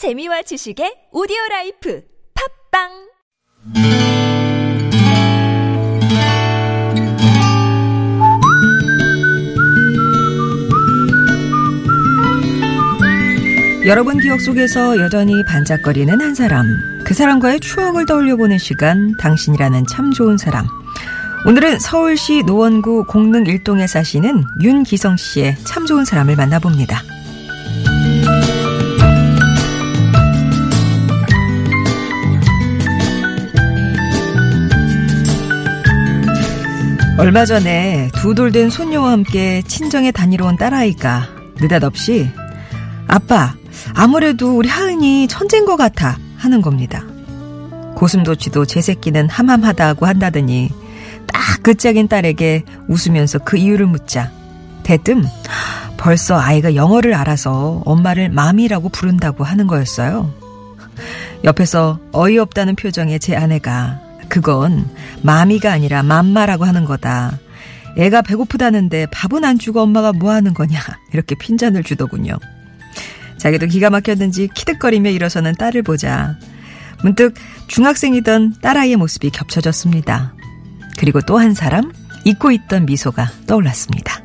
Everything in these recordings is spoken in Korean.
재미와 지식의 오디오 라이프 팟빵 여러분 기억 속에서 여전히 반짝거리는 한 사람. 그 사람과의 추억을 떠올려 보는 시간, 당신이라는 참 좋은 사람. 오늘은 서울시 노원구 공릉 일동에 사시는 윤기성 씨의 참 좋은 사람을 만나봅니다. 얼마 전에 두 돌 된 손녀와 함께 친정에 다니러 온 딸아이가 느닷없이 아빠, 아무래도 우리 하은이 천재인 것 같아 하는 겁니다. 고슴도치도 제 새끼는 함함하다고 한다더니 딱 끝짝인 딸에게 웃으면서 그 이유를 묻자 대뜸 벌써 아이가 영어를 알아서 엄마를 맘이라고 부른다고 하는 거였어요. 옆에서 어이없다는 표정의 제 아내가 그건 마미가 아니라 맘마라고 하는 거다. 애가 배고프다는데 밥은 안 주고 엄마가 뭐 하는 거냐. 이렇게 핀잔을 주더군요. 자기도 기가 막혔는지 키득거리며 일어서는 딸을 보자. 문득 중학생이던 딸아이의 모습이 겹쳐졌습니다. 그리고 또 한 사람, 잊고 있던 미소가 떠올랐습니다.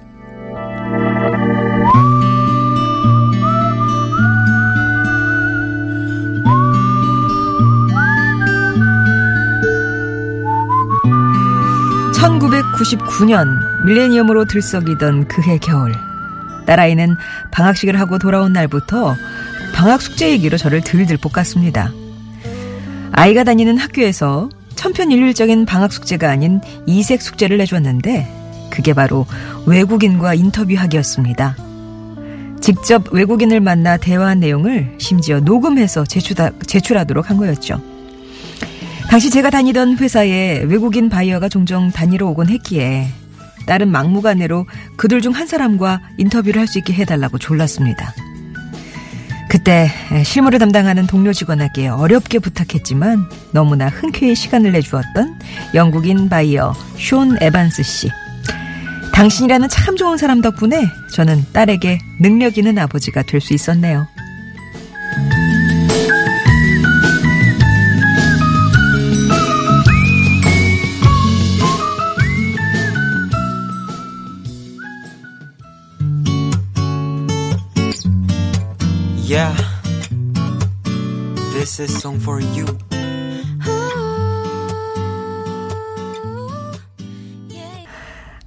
(1999년) 밀레니엄으로 들썩이던 그해 겨울 딸아이는 방학식을 하고 돌아온 날부터 방학 숙제 얘기로 저를 들들 볶았습니다. 아이가 다니는 학교에서 천편일률적인 방학 숙제가 아닌 이색 숙제를 내줬는데 그게 바로 외국인과 인터뷰하기였습니다. 직접 외국인을 만나 대화한 내용을 심지어 녹음해서 제출하, 제출하도록 한 거였죠. 당시 제가 다니던 회사에 외국인 바이어가 종종 다니러 오곤 했기에 딸은 막무가내로 그들 중 한 사람과 인터뷰를 할 수 있게 해달라고 졸랐습니다. 그때 실무를 담당하는 동료 직원에게 어렵게 부탁했지만 너무나 흔쾌히 시간을 내주었던 영국인 바이어 숀 에반스 씨. 당신이라는 참 좋은 사람 덕분에 저는 딸에게 능력 있는 아버지가 될 수 있었네요. Yeah, this is song for you.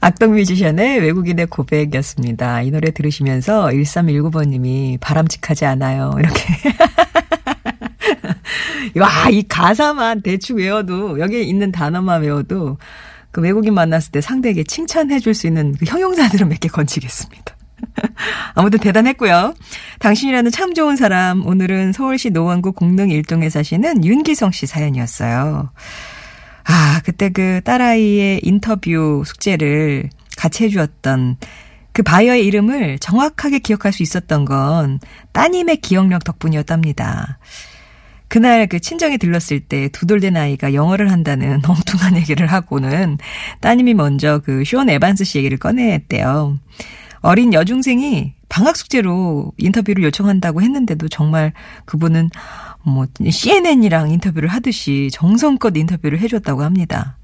악동 뮤지션의 외국인의 고백이었습니다. 이 노래 들으시면서 1319번님이 바람직하지 않아요. 이렇게. 와, 이 가사만 대충 외워도, 여기 있는 단어만 외워도, 그 외국인 만났을 때 상대에게 칭찬해 줄 수 있는 그 형용사들은 몇 개 건지겠습니다. 아무튼 대단했고요. 당신이라는 참 좋은 사람, 오늘은 서울시 노원구 공릉 일동에 사시는 윤기성 씨 사연이었어요. 아, 그때 그 딸아이의 인터뷰 숙제를 같이 해주었던 그 바이어의 이름을 정확하게 기억할 수 있었던 건 따님의 기억력 덕분이었답니다. 그날 그 친정에 들렀을 때 두 돌 된 아이가 영어를 한다는 엉뚱한 얘기를 하고는 따님이 먼저 그쇼 에반스 씨 얘기를 꺼내했대요. 어린 여중생이 방학 숙제로 인터뷰를 요청한다고 했는데도 정말 그분은 뭐 CNN이랑 인터뷰를 하듯이 정성껏 인터뷰를 해줬다고 합니다.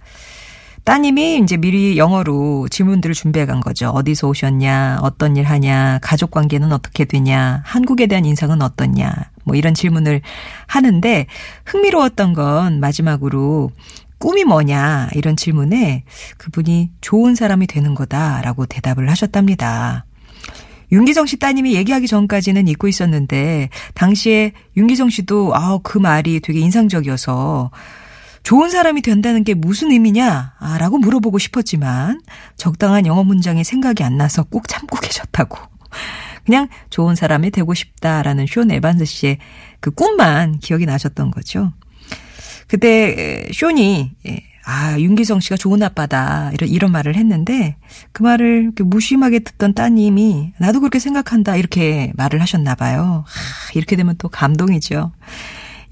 따님이 이제 미리 영어로 질문들을 준비해 간 거죠. 어디서 오셨냐, 어떤 일 하냐, 가족 관계는 어떻게 되냐, 한국에 대한 인상은 어떻냐, 뭐 이런 질문을 하는데 흥미로웠던 건 마지막으로 꿈이 뭐냐 이런 질문에 그분이 좋은 사람이 되는 거다라고 대답을 하셨답니다. 윤기성 씨 따님이 얘기하기 전까지는 잊고 있었는데 당시에 윤기성 씨도 아, 그 말이 되게 인상적이어서 좋은 사람이 된다는 게 무슨 의미냐? 아, 라고 물어보고 싶었지만 적당한 영어 문장이 생각이 안 나서 꼭 참고 계셨다고. 그냥 좋은 사람이 되고 싶다라는 쇼 에반스 씨의 그 꿈만 기억이 나셨던 거죠. 그때 쇼니 예, 아 윤기성 씨가 좋은 아빠다 이런 이런 말을 했는데 그 말을 무심하게 듣던 따님이 나도 그렇게 생각한다 이렇게 말을 하셨나 봐요. 하, 이렇게 되면 또 감동이죠.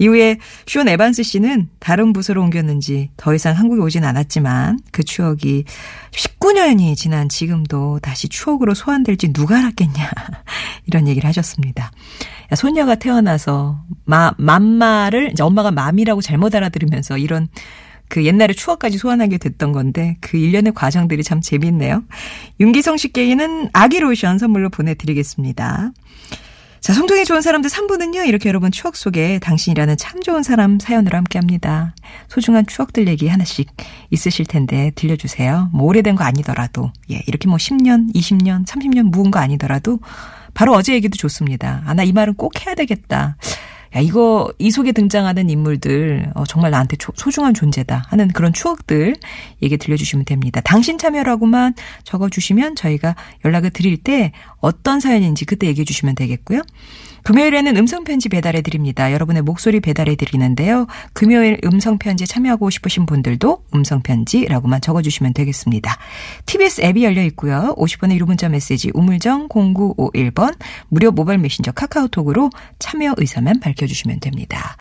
이후에 쇼 에반스 씨는 다른 부서로 옮겼는지 더 이상 한국에 오진 않았지만 그 추억이 19년이 지난 지금도 다시 추억으로 소환될지 누가 알았겠냐. 이런 얘기를 하셨습니다. 야, 손녀가 태어나서 마, 맘마를 이제 엄마가 맘이라고 잘못 알아들으면서 이런 그 옛날의 추억까지 소환하게 됐던 건데 그 일련의 과정들이 참 재밌네요. 윤기성 씨께는 아기 로션 선물로 보내드리겠습니다. 자, 성동이 좋은 사람들 3부는요, 이렇게 여러분 추억 속에 당신이라는 참 좋은 사람 사연으로 함께 합니다. 소중한 추억들 얘기 하나씩 있으실 텐데 들려주세요. 뭐 오래된 거 아니더라도, 예, 이렇게 뭐 10년, 20년, 30년 묵은 거 아니더라도 바로 어제 얘기도 좋습니다. 아, 나 이 말은 꼭 해야 되겠다. 야, 이거, 이 속에 등장하는 인물들, 어, 정말 나한테 조, 소중한 존재다 하는 그런 추억들 얘기 들려주시면 됩니다. 당신 참여라고만 적어주시면 저희가 연락을 드릴 때 어떤 사연인지 그때 얘기해 주시면 되겠고요. 금요일에는 음성편지 배달해 드립니다. 여러분의 목소리 배달해 드리는데요. 금요일 음성편지 참여하고 싶으신 분들도 음성편지라고만 적어주시면 되겠습니다. TBS 앱이 열려 있고요. 50번의 1호 문자 메시지 우물정 0951번 무료 모바일 메신저 카카오톡으로 참여 의사만 밝혀 주시면 됩니다.